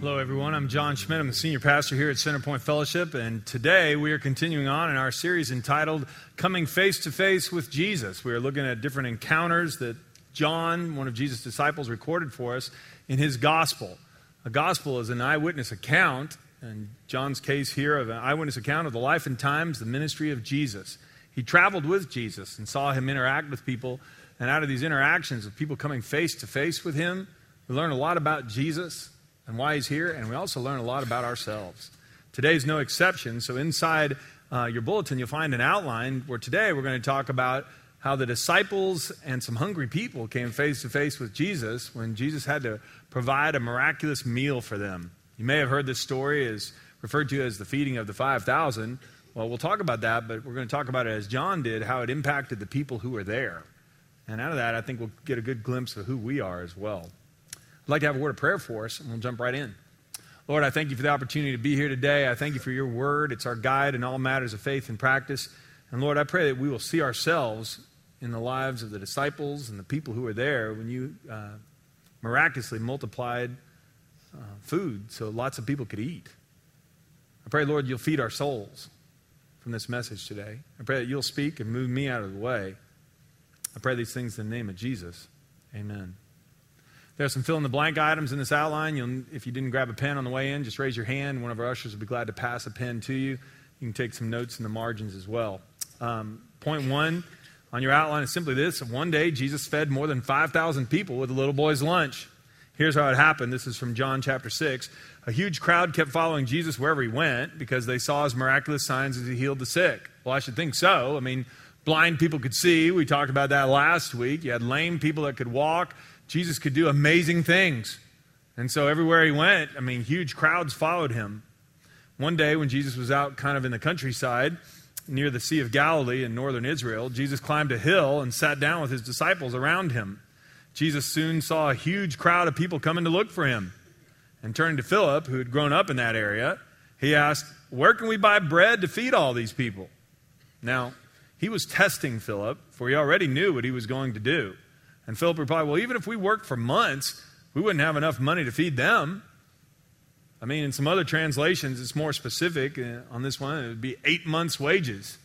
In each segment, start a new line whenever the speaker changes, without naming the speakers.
Hello, everyone. I'm John Schmidt. I'm the senior pastor here at Centerpoint Fellowship, and today we are continuing on in our series entitled Coming Face to Face with Jesus. We are looking at different encounters that John, one of Jesus' disciples, recorded for us in his gospel. A gospel is an eyewitness account, in John's case here, of an eyewitness account of the life and times, the ministry of Jesus. He traveled with Jesus and saw him interact with people, and out of these interactions of people coming face to face with him, we learn a lot about Jesus and why he's here, and we also learn a lot about ourselves. Today's no exception, so inside uh, your bulletin, you'll find an outline where today we're going to talk about how the disciples and some hungry people came face to face with Jesus when Jesus had to provide a miraculous meal for them. You may have heard this story is referred to as the feeding of the 5,000. Well, we'll talk about that, but we're going to talk about it as John did, how it impacted the people who were there. And out of that, I think we'll get a good glimpse of who we are as well. I'd like to have a word of prayer for us, and we'll jump right in. Lord, I thank you for the opportunity to be here today. I thank you for your word. It's our guide in all matters of faith and practice. And Lord, I pray that we will see ourselves in the lives of the disciples and the people who were there when you uh, miraculously multiplied uh, food so lots of people could eat. I pray, Lord, you'll feed our souls from this message today. I pray that you'll speak and move me out of the way. I pray these things in the name of Jesus. Amen. There are some fill in the blank items in this outline. You'll, if you didn't grab a pen on the way in, just raise your hand. One of our ushers will be glad to pass a pen to you. You can take some notes in the margins as well. Um, point one on your outline is simply this One day, Jesus fed more than 5,000 people with a little boy's lunch. Here's how it happened. This is from John chapter 6. A huge crowd kept following Jesus wherever he went because they saw his miraculous signs as he healed the sick. Well, I should think so. I mean, blind people could see. We talked about that last week. You had lame people that could walk. Jesus could do amazing things. And so everywhere he went, I mean, huge crowds followed him. One day when Jesus was out kind of in the countryside near the Sea of Galilee in northern Israel, Jesus climbed a hill and sat down with his disciples around him. Jesus soon saw a huge crowd of people coming to look for him. And turning to Philip, who had grown up in that area, he asked, Where can we buy bread to feed all these people? Now, he was testing Philip, for he already knew what he was going to do. And Philip replied, Well, even if we worked for months, we wouldn't have enough money to feed them. I mean, in some other translations, it's more specific. Uh, on this one, it would be eight months' wages.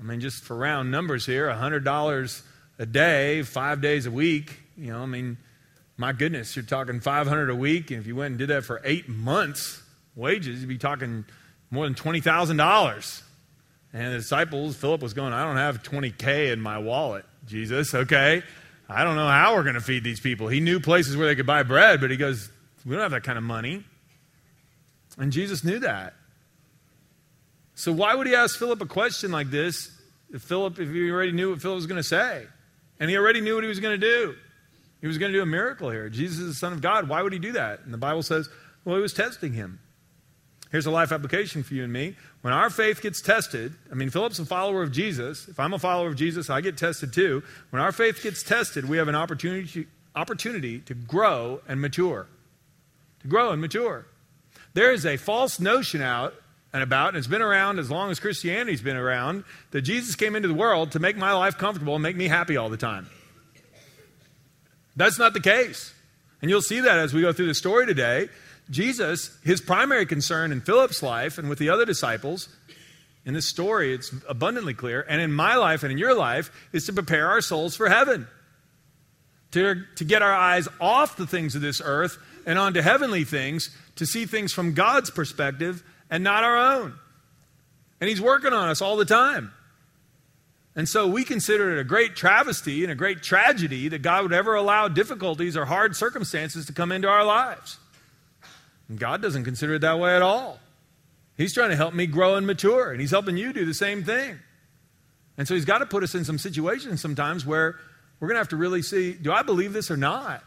I mean, just for round numbers here, $100 a day, five days a week. You know, I mean, my goodness, you're talking 500 a week. And if you went and did that for eight months' wages, you'd be talking more than $20,000. And the disciples, Philip was going, I don't have 20K in my wallet, Jesus, okay? I don't know how we're going to feed these people. He knew places where they could buy bread, but he goes, We don't have that kind of money. And Jesus knew that. So why would he ask Philip a question like this if Philip, if he already knew what Philip was going to say? And he already knew what he was going to do. He was going to do a miracle here. Jesus is the Son of God. Why would he do that? And the Bible says, well, he was testing him. Here's a life application for you and me. When our faith gets tested, I mean, Philip's a follower of Jesus. If I'm a follower of Jesus, I get tested too. When our faith gets tested, we have an opportunity to, opportunity to grow and mature. To grow and mature. There is a false notion out and about, and it's been around as long as Christianity's been around, that Jesus came into the world to make my life comfortable and make me happy all the time. That's not the case. And you'll see that as we go through the story today. Jesus, his primary concern in Philip's life and with the other disciples, in this story, it's abundantly clear, and in my life and in your life, is to prepare our souls for heaven. To, to get our eyes off the things of this earth and onto heavenly things, to see things from God's perspective and not our own. And He's working on us all the time. And so we consider it a great travesty and a great tragedy that God would ever allow difficulties or hard circumstances to come into our lives. God doesn't consider it that way at all. He's trying to help me grow and mature, and He's helping you do the same thing. And so He's got to put us in some situations sometimes where we're going to have to really see do I believe this or not?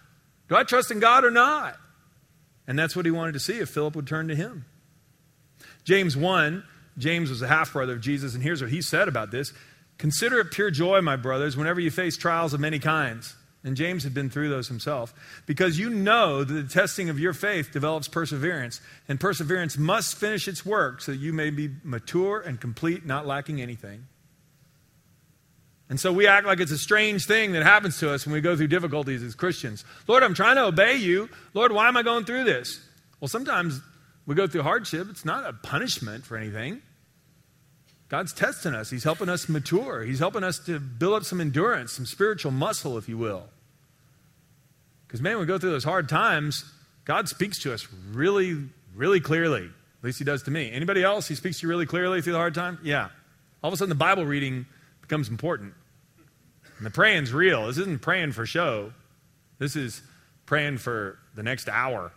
Do I trust in God or not? And that's what He wanted to see if Philip would turn to Him. James 1, James was a half brother of Jesus, and here's what he said about this Consider it pure joy, my brothers, whenever you face trials of many kinds and James had been through those himself. Because you know that the testing of your faith develops perseverance, and perseverance must finish its work so that you may be mature and complete, not lacking anything. And so we act like it's a strange thing that happens to us when we go through difficulties as Christians. Lord, I'm trying to obey you. Lord, why am I going through this? Well, sometimes we go through hardship, it's not a punishment for anything. God's testing us. He's helping us mature. He's helping us to build up some endurance, some spiritual muscle, if you will. Because, man, when we go through those hard times, God speaks to us really, really clearly. At least He does to me. Anybody else? He speaks to you really clearly through the hard time? Yeah. All of a sudden, the Bible reading becomes important. And the praying's real. This isn't praying for show, this is praying for the next hour.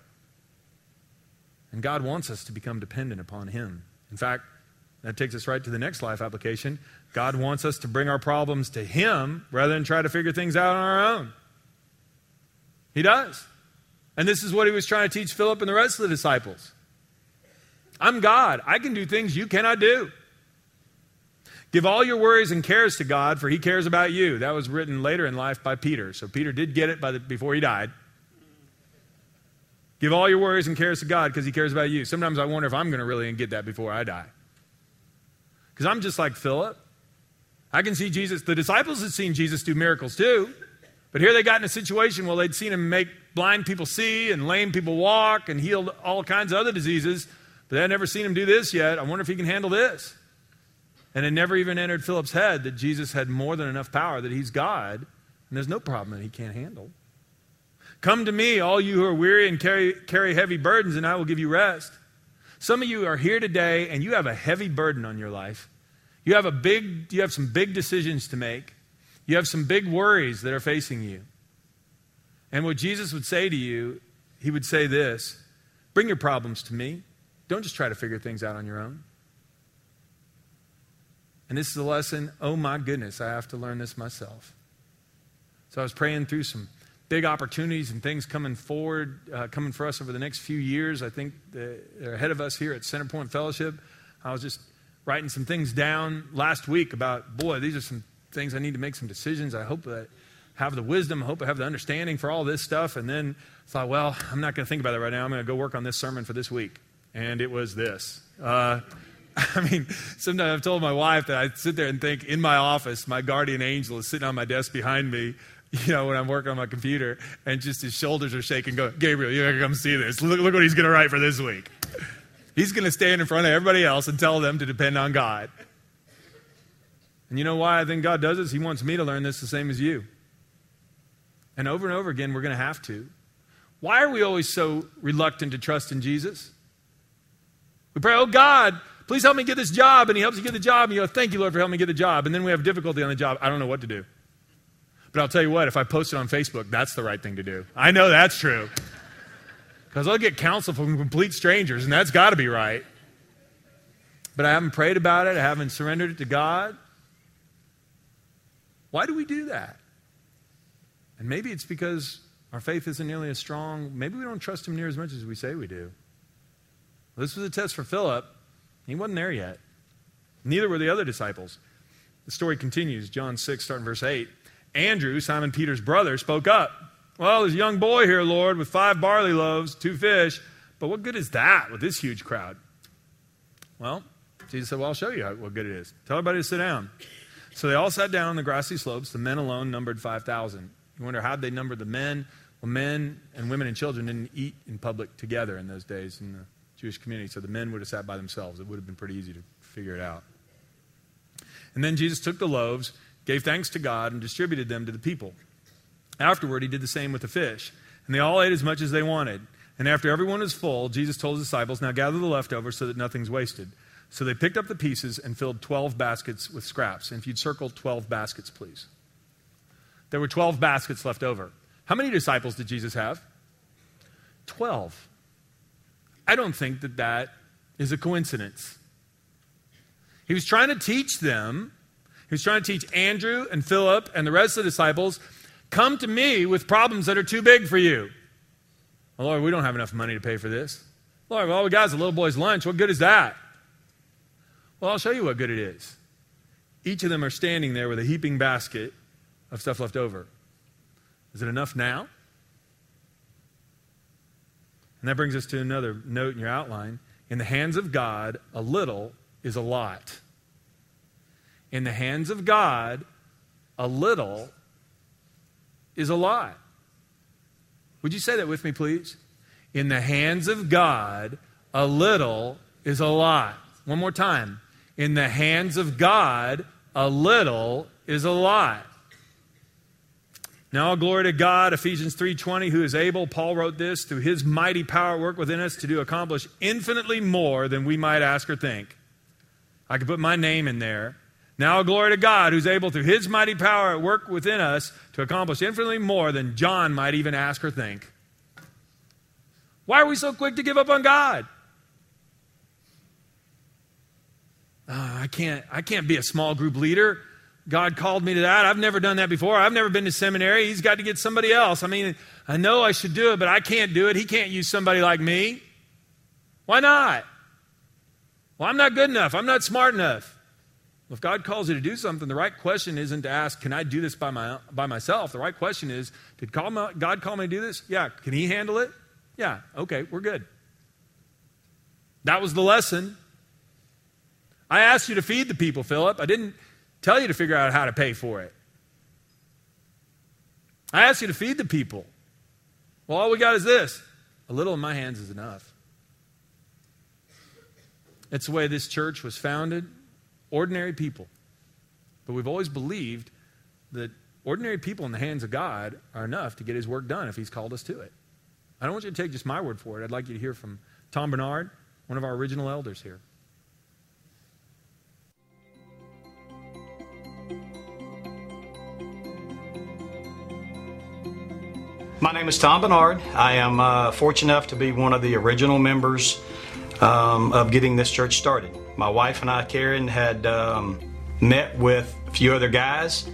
And God wants us to become dependent upon Him. In fact, that takes us right to the next life application. God wants us to bring our problems to Him rather than try to figure things out on our own. He does. And this is what He was trying to teach Philip and the rest of the disciples. I'm God. I can do things you cannot do. Give all your worries and cares to God, for He cares about you. That was written later in life by Peter. So Peter did get it the, before he died. Give all your worries and cares to God because He cares about you. Sometimes I wonder if I'm going to really get that before I die. Because I'm just like Philip. I can see Jesus. The disciples had seen Jesus do miracles too. But here they got in a situation where they'd seen him make blind people see and lame people walk and healed all kinds of other diseases. But they had never seen him do this yet. I wonder if he can handle this. And it never even entered Philip's head that Jesus had more than enough power, that he's God, and there's no problem that he can't handle. Come to me, all you who are weary and carry, carry heavy burdens, and I will give you rest. Some of you are here today and you have a heavy burden on your life. You have a big you have some big decisions to make. You have some big worries that are facing you. And what Jesus would say to you, he would say this, bring your problems to me. Don't just try to figure things out on your own. And this is a lesson, oh my goodness, I have to learn this myself. So I was praying through some big opportunities and things coming forward, uh, coming for us over the next few years. I think they're ahead of us here at Centerpoint Fellowship. I was just writing some things down last week about, boy, these are some things I need to make some decisions. I hope that I have the wisdom, I hope I have the understanding for all this stuff. And then thought, well, I'm not going to think about it right now. I'm going to go work on this sermon for this week. And it was this. Uh, I mean, sometimes I've told my wife that I sit there and think in my office, my guardian angel is sitting on my desk behind me, you know, when I'm working on my computer, and just his shoulders are shaking, go, Gabriel, you gotta come see this. Look, look what he's gonna write for this week. He's gonna stand in front of everybody else and tell them to depend on God. And you know why I think God does this? He wants me to learn this the same as you. And over and over again, we're gonna have to. Why are we always so reluctant to trust in Jesus? We pray, oh God, please help me get this job. And he helps you get the job. And you go, thank you, Lord, for helping me get the job. And then we have difficulty on the job. I don't know what to do. But I'll tell you what, if I post it on Facebook, that's the right thing to do. I know that's true. Because I'll get counsel from complete strangers, and that's got to be right. But I haven't prayed about it, I haven't surrendered it to God. Why do we do that? And maybe it's because our faith isn't nearly as strong. Maybe we don't trust Him near as much as we say we do. This was a test for Philip. He wasn't there yet. Neither were the other disciples. The story continues, John 6, starting verse 8. Andrew, Simon Peter's brother, spoke up. Well, there's a young boy here, Lord, with five barley loaves, two fish, but what good is that with this huge crowd? Well, Jesus said, Well, I'll show you what good it is. Tell everybody to sit down. So they all sat down on the grassy slopes. The men alone numbered 5,000. You wonder how they numbered the men? Well, men and women and children didn't eat in public together in those days in the Jewish community. So the men would have sat by themselves. It would have been pretty easy to figure it out. And then Jesus took the loaves gave thanks to God, and distributed them to the people. Afterward, he did the same with the fish. And they all ate as much as they wanted. And after everyone was full, Jesus told his disciples, Now gather the leftovers so that nothing's wasted. So they picked up the pieces and filled 12 baskets with scraps. And if you'd circle 12 baskets, please. There were 12 baskets left over. How many disciples did Jesus have? 12. I don't think that that is a coincidence. He was trying to teach them He's trying to teach Andrew and Philip and the rest of the disciples come to me with problems that are too big for you. Lord, we don't have enough money to pay for this. Lord, all we got is a little boy's lunch. What good is that? Well, I'll show you what good it is. Each of them are standing there with a heaping basket of stuff left over. Is it enough now? And that brings us to another note in your outline. In the hands of God, a little is a lot in the hands of God, a little is a lot. Would you say that with me, please? In the hands of God, a little is a lot. One more time. In the hands of God, a little is a lot. Now glory to God, Ephesians 3:20, who is able, Paul wrote this, through his mighty power work within us to do accomplish infinitely more than we might ask or think. I could put my name in there. Now glory to God, who's able through his mighty power at work within us to accomplish infinitely more than John might even ask or think. Why are we so quick to give up on God? Uh, I can't I can't be a small group leader. God called me to that. I've never done that before. I've never been to seminary. He's got to get somebody else. I mean, I know I should do it, but I can't do it. He can't use somebody like me. Why not? Well, I'm not good enough. I'm not smart enough. If God calls you to do something, the right question isn't to ask, Can I do this by, my, by myself? The right question is, Did God call me to do this? Yeah. Can He handle it? Yeah. Okay, we're good. That was the lesson. I asked you to feed the people, Philip. I didn't tell you to figure out how to pay for it. I asked you to feed the people. Well, all we got is this a little in my hands is enough. It's the way this church was founded ordinary people. But we've always believed that ordinary people in the hands of God are enough to get his work done if he's called us to it. I don't want you to take just my word for it. I'd like you to hear from Tom Bernard, one of our original elders here.
My name is Tom Bernard. I am uh, fortunate enough to be one of the original members um, of getting this church started. My wife and I, Karen, had um, met with a few other guys.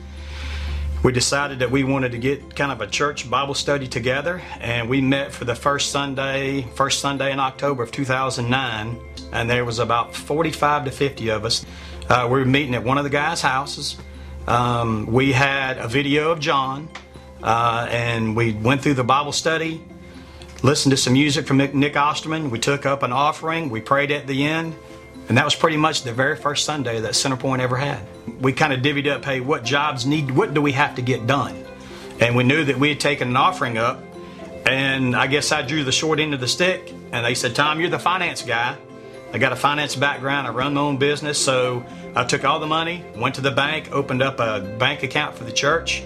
We decided that we wanted to get kind of a church Bible study together, and we met for the first Sunday, first Sunday in October of 2009, and there was about 45 to 50 of us. Uh, we were meeting at one of the guys' houses. Um, we had a video of John uh, and we went through the Bible study, listened to some music from Nick Osterman. We took up an offering. We prayed at the end. And that was pretty much the very first Sunday that Centerpoint ever had. We kind of divvied up, hey, what jobs need, what do we have to get done? And we knew that we had taken an offering up. And I guess I drew the short end of the stick. And they said, Tom, you're the finance guy. I got a finance background. I run my own business. So I took all the money, went to the bank, opened up a bank account for the church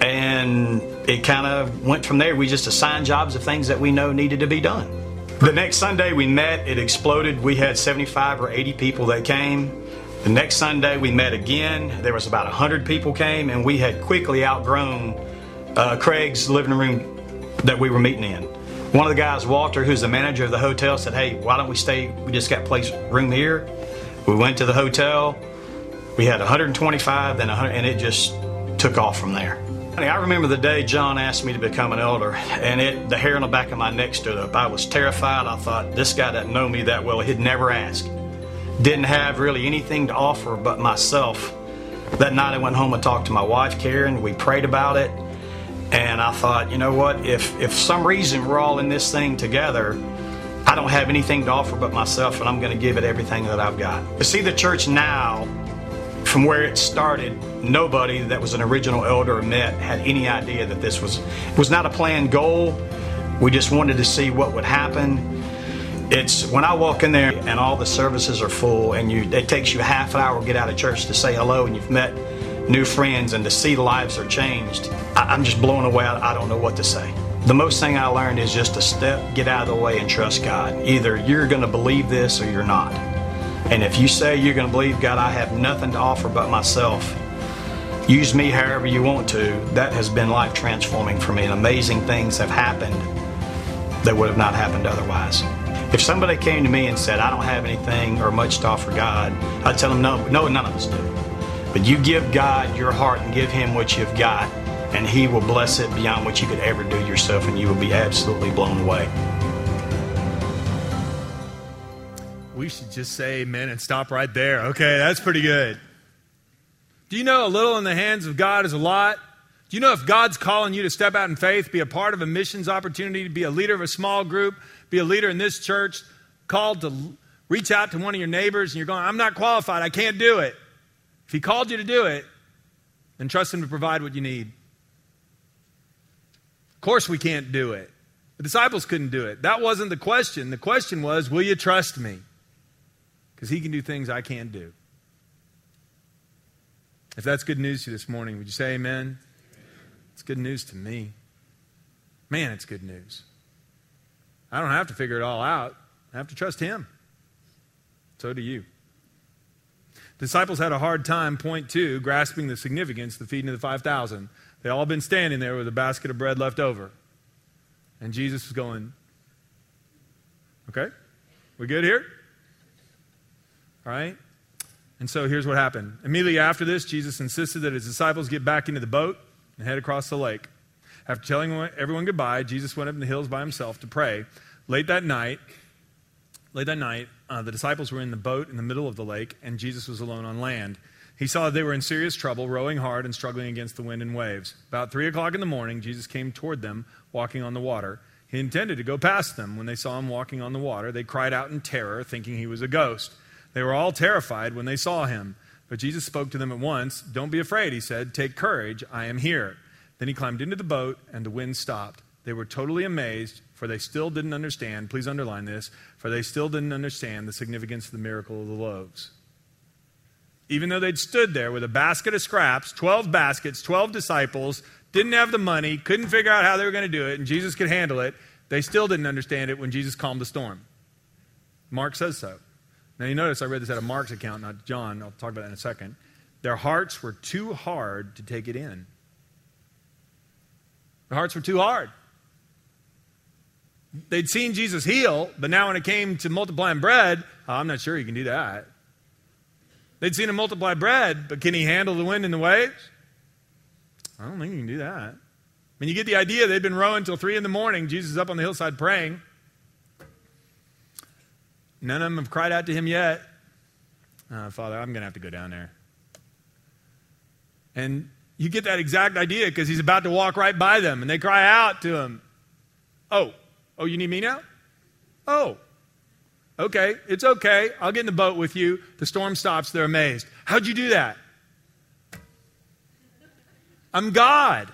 and it kind of went from there. We just assigned jobs of things that we know needed to be done. The next Sunday we met, it exploded. We had 75 or 80 people that came. The next Sunday we met again. There was about 100 people came, and we had quickly outgrown uh, Craig's living room that we were meeting in. One of the guys, Walter, who's the manager of the hotel, said, "Hey, why don't we stay? We just got place room here." We went to the hotel. We had 125, then 100, and it just took off from there. I remember the day John asked me to become an elder, and it, the hair on the back of my neck stood up. I was terrified. I thought, this guy doesn't know me that well. He'd never ask. Didn't have really anything to offer but myself. That night I went home and talked to my wife, Karen. We prayed about it. And I thought, you know what? If, if some reason we're all in this thing together, I don't have anything to offer but myself, and I'm going to give it everything that I've got. To see the church now from where it started, nobody that was an original elder or met had any idea that this was was not a planned goal. We just wanted to see what would happen. It's when I walk in there and all the services are full, and you it takes you a half an hour to get out of church to say hello, and you've met new friends and to see lives are changed. I, am just blown away. I, I don't know what to say. The most thing I learned is just to step, get out of the way, and trust God. Either you're going to believe this or you're not. And if you say you're going to believe God, I have nothing to offer but myself. Use me however you want to. That has been life transforming for me, and amazing things have happened that would have not happened otherwise. If somebody came to me and said, I don't have anything or much to offer God, I'd tell them, no, no, none of us do. But you give God your heart and give Him what you've got, and He will bless it beyond what you could ever do yourself, and you will be absolutely blown away.
We should just say amen and stop right there. Okay, that's pretty good. Do you know a little in the hands of God is a lot? Do you know if God's calling you to step out in faith, be a part of a missions opportunity, to be a leader of a small group, be a leader in this church, called to reach out to one of your neighbors and you're going, I'm not qualified, I can't do it. If He called you to do it, then trust Him to provide what you need. Of course, we can't do it. The disciples couldn't do it. That wasn't the question. The question was, Will you trust me? Because he can do things I can't do. If that's good news to you this morning, would you say amen? It's good news to me. Man, it's good news. I don't have to figure it all out. I have to trust him. So do you. Disciples had a hard time, point two, grasping the significance of the feeding of the 5,000. They all been standing there with a basket of bread left over. And Jesus was going, Okay, we good here? All right? And so here's what happened. Immediately after this, Jesus insisted that his disciples get back into the boat and head across the lake. After telling everyone goodbye, Jesus went up in the hills by himself to pray. Late that night, late that night, uh, the disciples were in the boat in the middle of the lake, and Jesus was alone on land. He saw that they were in serious trouble, rowing hard and struggling against the wind and waves. About three o'clock in the morning, Jesus came toward them, walking on the water. He intended to go past them. When they saw him walking on the water, they cried out in terror, thinking he was a ghost. They were all terrified when they saw him. But Jesus spoke to them at once. Don't be afraid, he said. Take courage, I am here. Then he climbed into the boat, and the wind stopped. They were totally amazed, for they still didn't understand. Please underline this, for they still didn't understand the significance of the miracle of the loaves. Even though they'd stood there with a basket of scraps, 12 baskets, 12 disciples, didn't have the money, couldn't figure out how they were going to do it, and Jesus could handle it, they still didn't understand it when Jesus calmed the storm. Mark says so. Now, you notice I read this out of Mark's account, not John. I'll talk about that in a second. Their hearts were too hard to take it in. Their hearts were too hard. They'd seen Jesus heal, but now when it came to multiplying bread, oh, I'm not sure he can do that. They'd seen him multiply bread, but can he handle the wind and the waves? I don't think he can do that. I mean, you get the idea. They'd been rowing till 3 in the morning. Jesus is up on the hillside praying. None of them have cried out to him yet. Uh, Father, I'm going to have to go down there. And you get that exact idea because he's about to walk right by them, and they cry out to him, Oh, oh, you need me now? Oh, okay, it's okay. I'll get in the boat with you. The storm stops. They're amazed. How'd you do that? I'm God.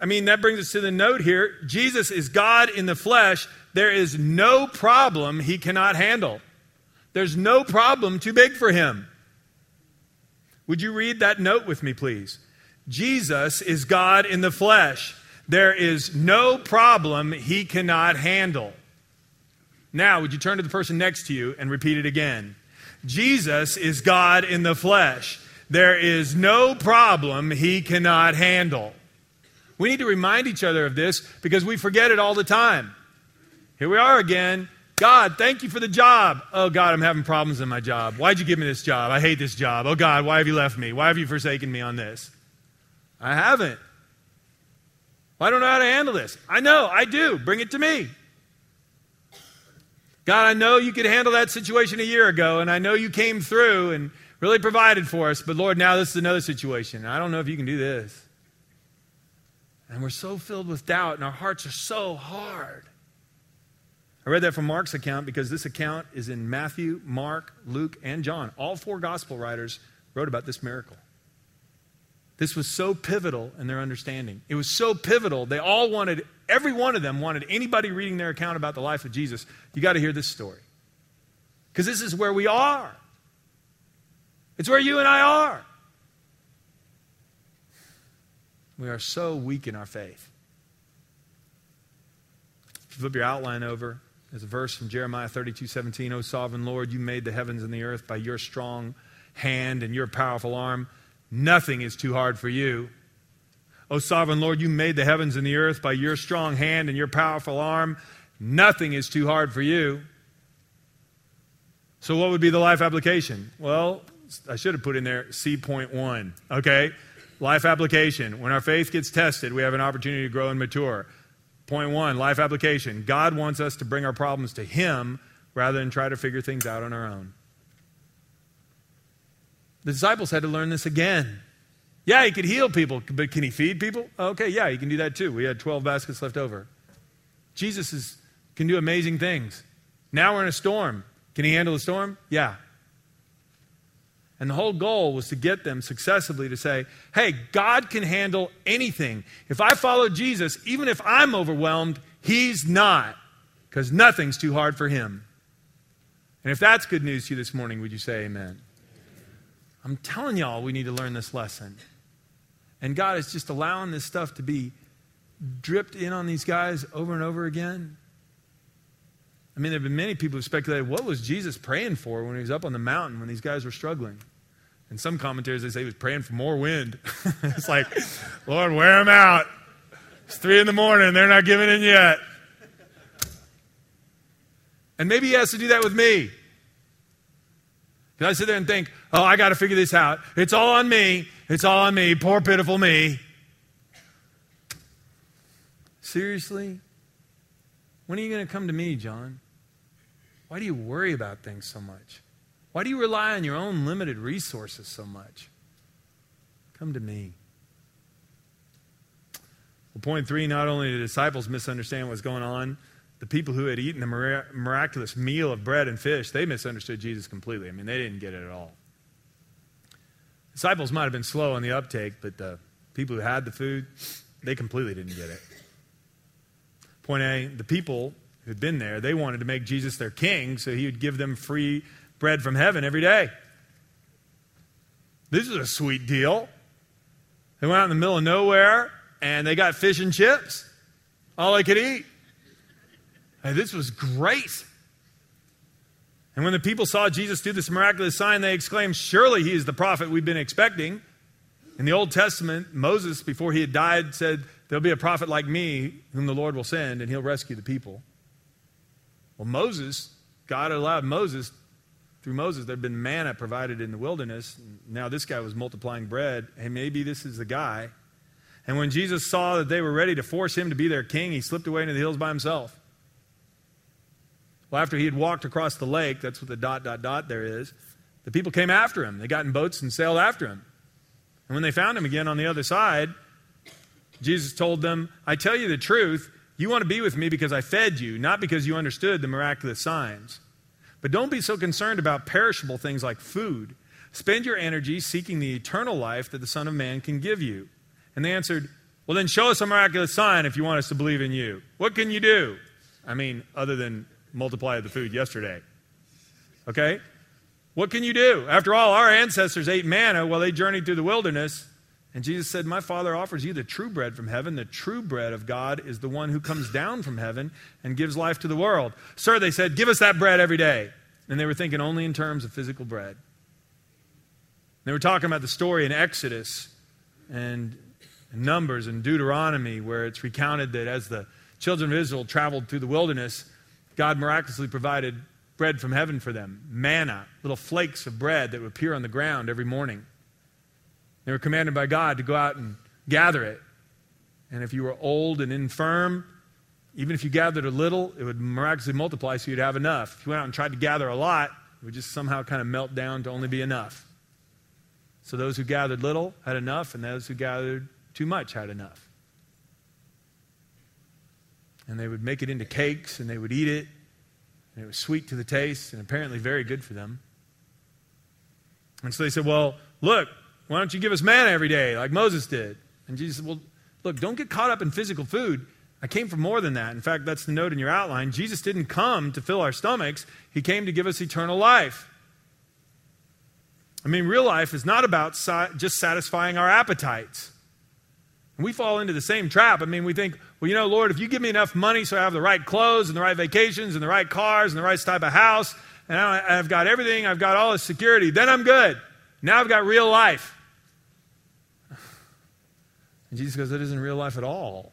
I mean, that brings us to the note here. Jesus is God in the flesh. There is no problem he cannot handle. There's no problem too big for him. Would you read that note with me, please? Jesus is God in the flesh. There is no problem he cannot handle. Now, would you turn to the person next to you and repeat it again? Jesus is God in the flesh. There is no problem he cannot handle. We need to remind each other of this because we forget it all the time. Here we are again. God, thank you for the job. Oh, God, I'm having problems in my job. Why'd you give me this job? I hate this job. Oh, God, why have you left me? Why have you forsaken me on this? I haven't. I don't know how to handle this. I know, I do. Bring it to me. God, I know you could handle that situation a year ago, and I know you came through and really provided for us, but Lord, now this is another situation. I don't know if you can do this. And we're so filled with doubt, and our hearts are so hard. I read that from Mark's account because this account is in Matthew, Mark, Luke, and John. All four gospel writers wrote about this miracle. This was so pivotal in their understanding. It was so pivotal. They all wanted, every one of them wanted anybody reading their account about the life of Jesus, you got to hear this story. Because this is where we are. It's where you and I are. We are so weak in our faith. Flip your outline over, there's a verse from Jeremiah 32 17. O sovereign Lord, you made the heavens and the earth by your strong hand and your powerful arm. Nothing is too hard for you. O sovereign Lord, you made the heavens and the earth by your strong hand and your powerful arm. Nothing is too hard for you. So, what would be the life application? Well, I should have put in there C point one. Okay? Life application. When our faith gets tested, we have an opportunity to grow and mature. Point one life application. God wants us to bring our problems to Him rather than try to figure things out on our own. The disciples had to learn this again. Yeah, he could heal people, but can he feed people? Okay, yeah, he can do that too. We had 12 baskets left over. Jesus is, can do amazing things. Now we're in a storm. Can he handle the storm? Yeah. And the whole goal was to get them successively to say, hey, God can handle anything. If I follow Jesus, even if I'm overwhelmed, He's not, because nothing's too hard for him. And if that's good news to you this morning, would you say amen? I'm telling y'all, we need to learn this lesson. And God is just allowing this stuff to be dripped in on these guys over and over again. I mean, there have been many people who speculated what was Jesus praying for when he was up on the mountain when these guys were struggling? And some commentators, they say he was praying for more wind. it's like, Lord, wear them out. It's three in the morning. They're not giving in yet. And maybe he has to do that with me. Because I sit there and think, oh, I got to figure this out. It's all on me. It's all on me. Poor, pitiful me. Seriously? When are you going to come to me, John? Why do you worry about things so much? Why do you rely on your own limited resources so much? Come to me. Well, point three not only did the disciples misunderstand what's going on, the people who had eaten the miraculous meal of bread and fish, they misunderstood Jesus completely. I mean, they didn't get it at all. Disciples might have been slow on the uptake, but the people who had the food, they completely didn't get it. Point A the people who'd been there, they wanted to make Jesus their king so he would give them free bread from heaven every day. This is a sweet deal. They went out in the middle of nowhere and they got fish and chips, all they could eat. And this was great. And when the people saw Jesus do this miraculous sign, they exclaimed, Surely he is the prophet we've been expecting. In the Old Testament, Moses, before he had died, said, There'll be a prophet like me whom the Lord will send, and he'll rescue the people. Well, Moses, God allowed Moses, through Moses, there had been manna provided in the wilderness. Now this guy was multiplying bread. Hey, maybe this is the guy. And when Jesus saw that they were ready to force him to be their king, he slipped away into the hills by himself. Well, after he had walked across the lake, that's what the dot, dot, dot there is, the people came after him. They got in boats and sailed after him. And when they found him again on the other side, Jesus told them, I tell you the truth, you want to be with me because I fed you, not because you understood the miraculous signs. But don't be so concerned about perishable things like food. Spend your energy seeking the eternal life that the Son of Man can give you. And they answered, Well, then show us a miraculous sign if you want us to believe in you. What can you do? I mean, other than multiply the food yesterday. Okay? What can you do? After all, our ancestors ate manna while they journeyed through the wilderness. And Jesus said, My Father offers you the true bread from heaven. The true bread of God is the one who comes down from heaven and gives life to the world. Sir, they said, Give us that bread every day. And they were thinking only in terms of physical bread. They were talking about the story in Exodus and Numbers and Deuteronomy, where it's recounted that as the children of Israel traveled through the wilderness, God miraculously provided bread from heaven for them manna, little flakes of bread that would appear on the ground every morning. They were commanded by God to go out and gather it. And if you were old and infirm, even if you gathered a little, it would miraculously multiply so you'd have enough. If you went out and tried to gather a lot, it would just somehow kind of melt down to only be enough. So those who gathered little had enough, and those who gathered too much had enough. And they would make it into cakes and they would eat it. And it was sweet to the taste and apparently very good for them. And so they said, Well, look, why don't you give us manna every day like Moses did? And Jesus said, Well, look, don't get caught up in physical food. I came for more than that. In fact, that's the note in your outline. Jesus didn't come to fill our stomachs, He came to give us eternal life. I mean, real life is not about just satisfying our appetites. And we fall into the same trap. I mean, we think, well, you know, Lord, if you give me enough money so I have the right clothes and the right vacations and the right cars and the right type of house, and I've got everything, I've got all the security, then I'm good. Now I've got real life. And Jesus goes, That isn't real life at all.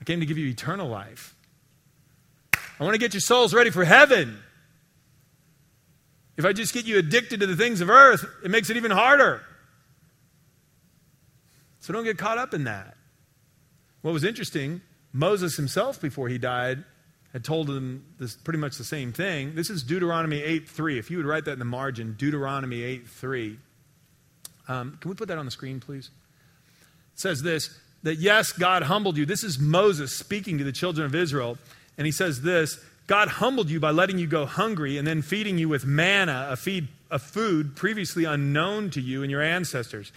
I came to give you eternal life. I want to get your souls ready for heaven. If I just get you addicted to the things of earth, it makes it even harder. So don't get caught up in that. What was interesting, Moses himself, before he died, had told them this pretty much the same thing. This is Deuteronomy 8 3. If you would write that in the margin, Deuteronomy 8 3. Um, can we put that on the screen, please? It says this that yes, God humbled you. This is Moses speaking to the children of Israel. And he says this God humbled you by letting you go hungry and then feeding you with manna, a, feed, a food previously unknown to you and your ancestors.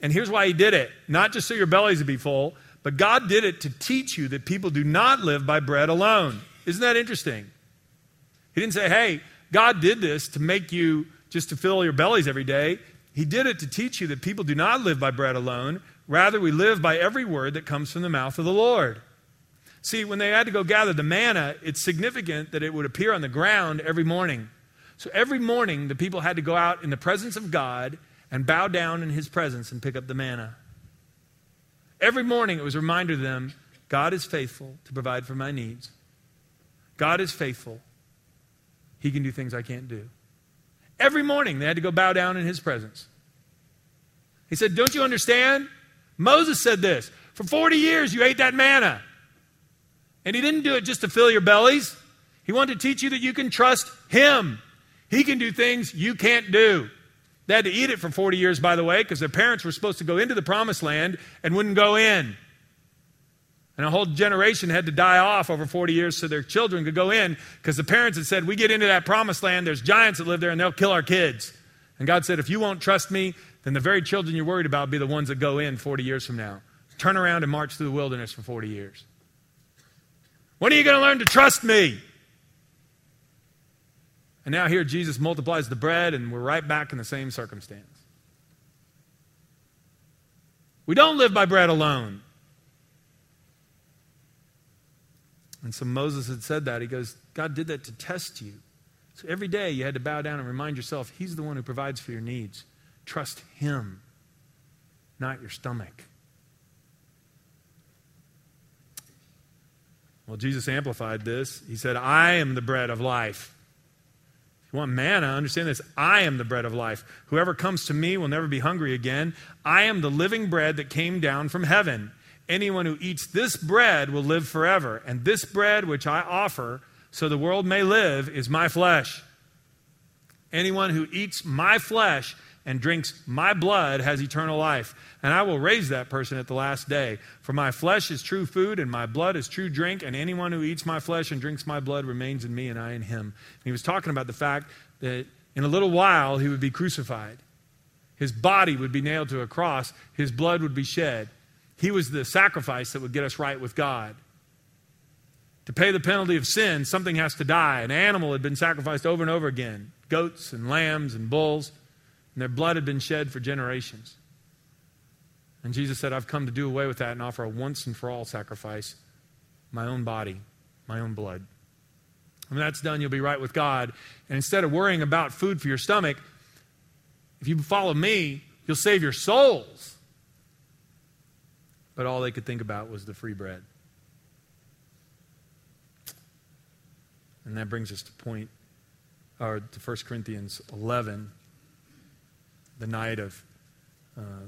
And here's why he did it not just so your bellies would be full, but God did it to teach you that people do not live by bread alone. Isn't that interesting? He didn't say, hey, God did this to make you just to fill your bellies every day. He did it to teach you that people do not live by bread alone. Rather, we live by every word that comes from the mouth of the Lord. See, when they had to go gather the manna, it's significant that it would appear on the ground every morning. So every morning, the people had to go out in the presence of God and bow down in his presence and pick up the manna. Every morning, it was a reminder to them God is faithful to provide for my needs. God is faithful. He can do things I can't do. Every morning, they had to go bow down in his presence. He said, Don't you understand? Moses said this For 40 years, you ate that manna. And he didn't do it just to fill your bellies, he wanted to teach you that you can trust him. He can do things you can't do. They had to eat it for 40 years, by the way, because their parents were supposed to go into the promised land and wouldn't go in. And a whole generation had to die off over 40 years so their children could go in because the parents had said, We get into that promised land, there's giants that live there, and they'll kill our kids. And God said, If you won't trust me, then the very children you're worried about will be the ones that go in 40 years from now. Turn around and march through the wilderness for 40 years. When are you going to learn to trust me? And now here Jesus multiplies the bread, and we're right back in the same circumstance. We don't live by bread alone. And so Moses had said that. He goes, God did that to test you. So every day you had to bow down and remind yourself, He's the one who provides for your needs. Trust Him, not your stomach. Well, Jesus amplified this. He said, I am the bread of life. If you want manna, understand this. I am the bread of life. Whoever comes to me will never be hungry again. I am the living bread that came down from heaven. Anyone who eats this bread will live forever. And this bread which I offer, so the world may live, is my flesh. Anyone who eats my flesh and drinks my blood has eternal life, and I will raise that person at the last day. For my flesh is true food, and my blood is true drink, and anyone who eats my flesh and drinks my blood remains in me, and I in him. And he was talking about the fact that in a little while he would be crucified. His body would be nailed to a cross, his blood would be shed. He was the sacrifice that would get us right with God. To pay the penalty of sin, something has to die. An animal had been sacrificed over and over again goats and lambs and bulls and their blood had been shed for generations. And Jesus said, I've come to do away with that and offer a once and for all sacrifice my own body, my own blood. When that's done, you'll be right with God. And instead of worrying about food for your stomach, if you follow me, you'll save your souls. But all they could think about was the free bread. And that brings us to point, or to 1 Corinthians 11, the night of uh,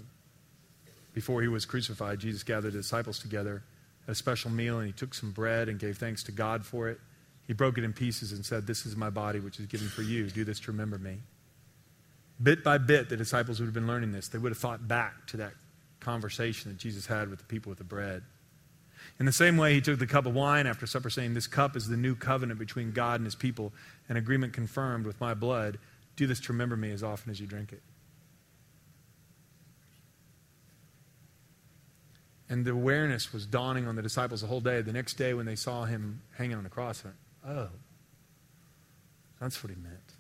before he was crucified, Jesus gathered the disciples together at a special meal, and he took some bread and gave thanks to God for it. He broke it in pieces and said, This is my body, which is given for you. Do this to remember me. Bit by bit, the disciples would have been learning this. They would have thought back to that conversation that Jesus had with the people with the bread. In the same way, he took the cup of wine after supper, saying, This cup is the new covenant between God and his people, an agreement confirmed with my blood. Do this to remember me as often as you drink it. And the awareness was dawning on the disciples the whole day. The next day, when they saw him hanging on the cross, went, oh, that's what he meant.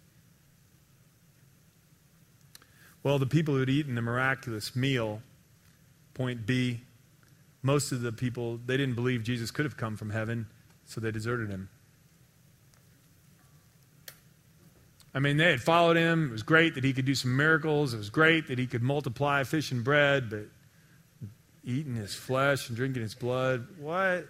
Well, the people who had eaten the miraculous meal, point B, most of the people, they didn't believe Jesus could have come from heaven, so they deserted him. I mean, they had followed him. It was great that he could do some miracles. It was great that he could multiply fish and bread, but eating his flesh and drinking his blood. What?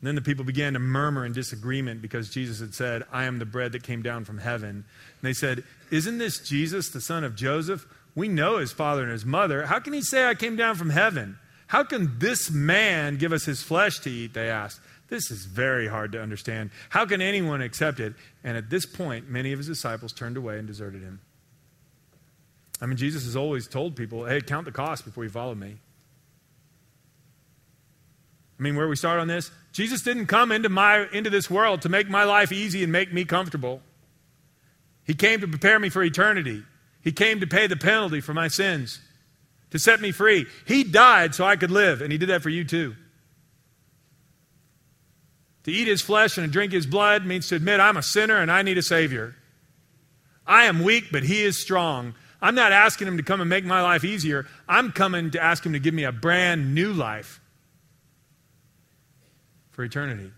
And then the people began to murmur in disagreement because Jesus had said, I am the bread that came down from heaven. And they said, Isn't this Jesus, the son of Joseph? We know his father and his mother. How can he say, I came down from heaven? How can this man give us his flesh to eat? They asked. This is very hard to understand. How can anyone accept it? And at this point, many of his disciples turned away and deserted him. I mean, Jesus has always told people, hey, count the cost before you follow me. I mean, where we start on this, Jesus didn't come into, my, into this world to make my life easy and make me comfortable. He came to prepare me for eternity. He came to pay the penalty for my sins. to set me free. He died so I could live, and He did that for you too. To eat His flesh and to drink His blood means to admit I'm a sinner and I need a Savior. I am weak, but He is strong. I'm not asking Him to come and make my life easier. I'm coming to ask Him to give me a brand new life for eternity.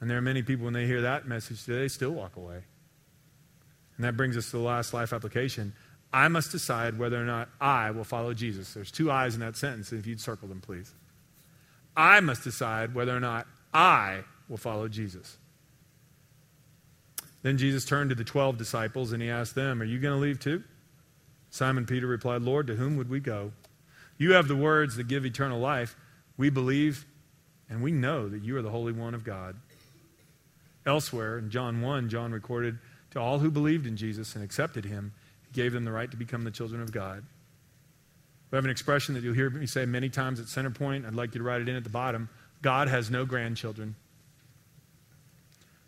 And there are many people, when they hear that message today, they still walk away. And that brings us to the last life application. I must decide whether or not I will follow Jesus. There's two I's in that sentence, if you'd circle them, please. I must decide whether or not I will follow Jesus. Then Jesus turned to the 12 disciples and he asked them, Are you going to leave too? Simon Peter replied, Lord, to whom would we go? You have the words that give eternal life. We believe and we know that you are the Holy One of God. Elsewhere in John 1, John recorded, To all who believed in Jesus and accepted him, he gave them the right to become the children of God. We have an expression that you'll hear me say many times at Centerpoint. I'd like you to write it in at the bottom. God has no grandchildren.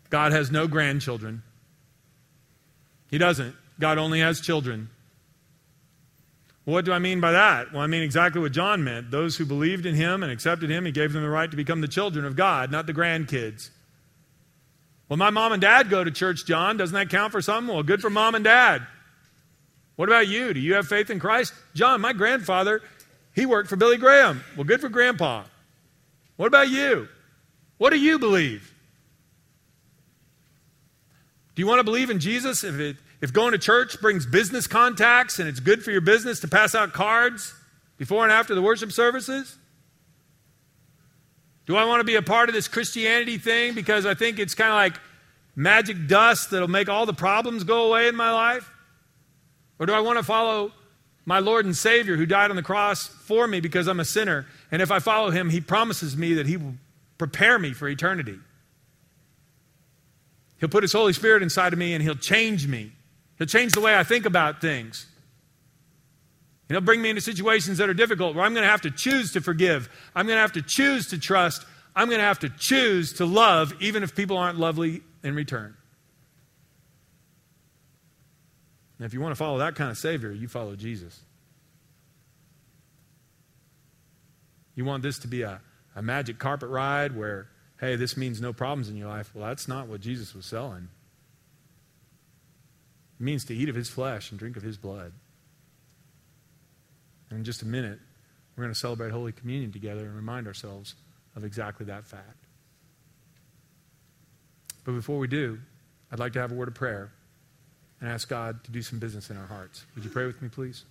God has no grandchildren. He doesn't. God only has children. What do I mean by that? Well, I mean exactly what John meant. Those who believed in him and accepted him, he gave them the right to become the children of God, not the grandkids. Well, my mom and dad go to church, John. Doesn't that count for something? Well, good for mom and dad. What about you? Do you have faith in Christ? John, my grandfather, he worked for Billy Graham. Well, good for grandpa. What about you? What do you believe? Do you want to believe in Jesus if, it, if going to church brings business contacts and it's good for your business to pass out cards before and after the worship services? Do I want to be a part of this Christianity thing because I think it's kind of like magic dust that'll make all the problems go away in my life? Or do I want to follow my Lord and Savior who died on the cross for me because I'm a sinner? And if I follow him, he promises me that he will prepare me for eternity. He'll put his Holy Spirit inside of me and he'll change me. He'll change the way I think about things. And he'll bring me into situations that are difficult where I'm going to have to choose to forgive. I'm going to have to choose to trust. I'm going to have to choose to love, even if people aren't lovely in return. And if you want to follow that kind of Savior, you follow Jesus. You want this to be a, a magic carpet ride where, hey, this means no problems in your life. Well, that's not what Jesus was selling. It means to eat of his flesh and drink of his blood. And in just a minute, we're going to celebrate Holy Communion together and remind ourselves of exactly that fact. But before we do, I'd like to have a word of prayer and ask God to do some business in our hearts. Would you pray with me, please?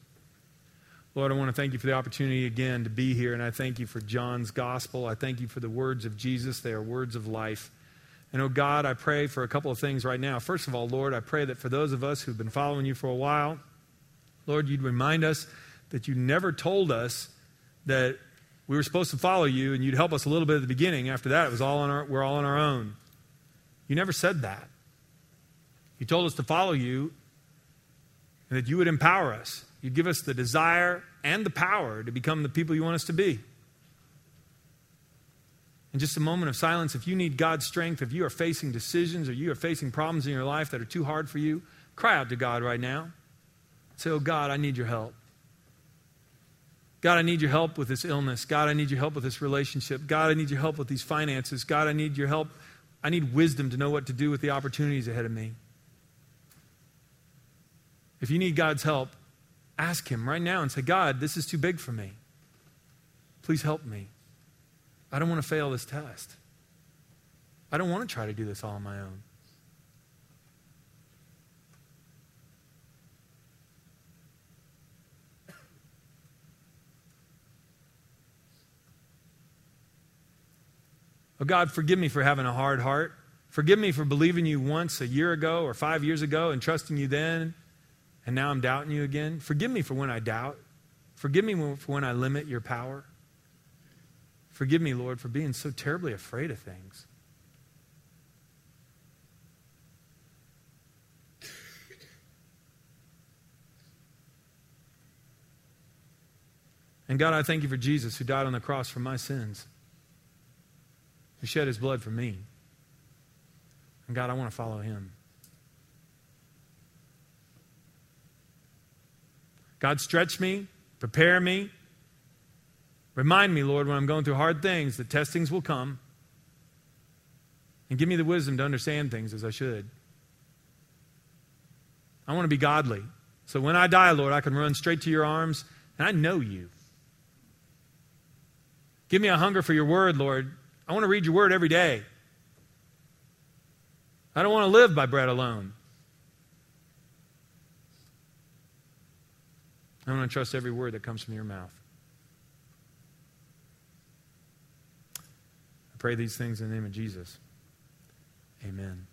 Lord, I want to thank you for the opportunity again to be here, and I thank you for John's gospel. I thank you for the words of Jesus. They are words of life. And oh God, I pray for a couple of things right now. First of all, Lord, I pray that for those of us who've been following you for a while, Lord, you'd remind us that you never told us that we were supposed to follow you and you'd help us a little bit at the beginning. After that, it was all on our, we're all on our own. You never said that. You told us to follow you and that you would empower us. You'd give us the desire and the power to become the people you want us to be. In just a moment of silence, if you need God's strength, if you are facing decisions or you are facing problems in your life that are too hard for you, cry out to God right now. Say, Oh God, I need your help. God, I need your help with this illness. God, I need your help with this relationship. God, I need your help with these finances. God, I need your help. I need wisdom to know what to do with the opportunities ahead of me. If you need God's help, ask Him right now and say, God, this is too big for me. Please help me. I don't want to fail this test. I don't want to try to do this all on my own. Oh, God, forgive me for having a hard heart. Forgive me for believing you once a year ago or five years ago and trusting you then, and now I'm doubting you again. Forgive me for when I doubt. Forgive me for when I limit your power. Forgive me, Lord, for being so terribly afraid of things. And God, I thank you for Jesus who died on the cross for my sins who shed his blood for me. And God, I want to follow him. God, stretch me, prepare me. Remind me, Lord, when I'm going through hard things, that testings will come. And give me the wisdom to understand things as I should. I want to be godly. So when I die, Lord, I can run straight to your arms, and I know you. Give me a hunger for your word, Lord. I want to read your word every day. I don't want to live by bread alone. I want to trust every word that comes from your mouth. I pray these things in the name of Jesus. Amen.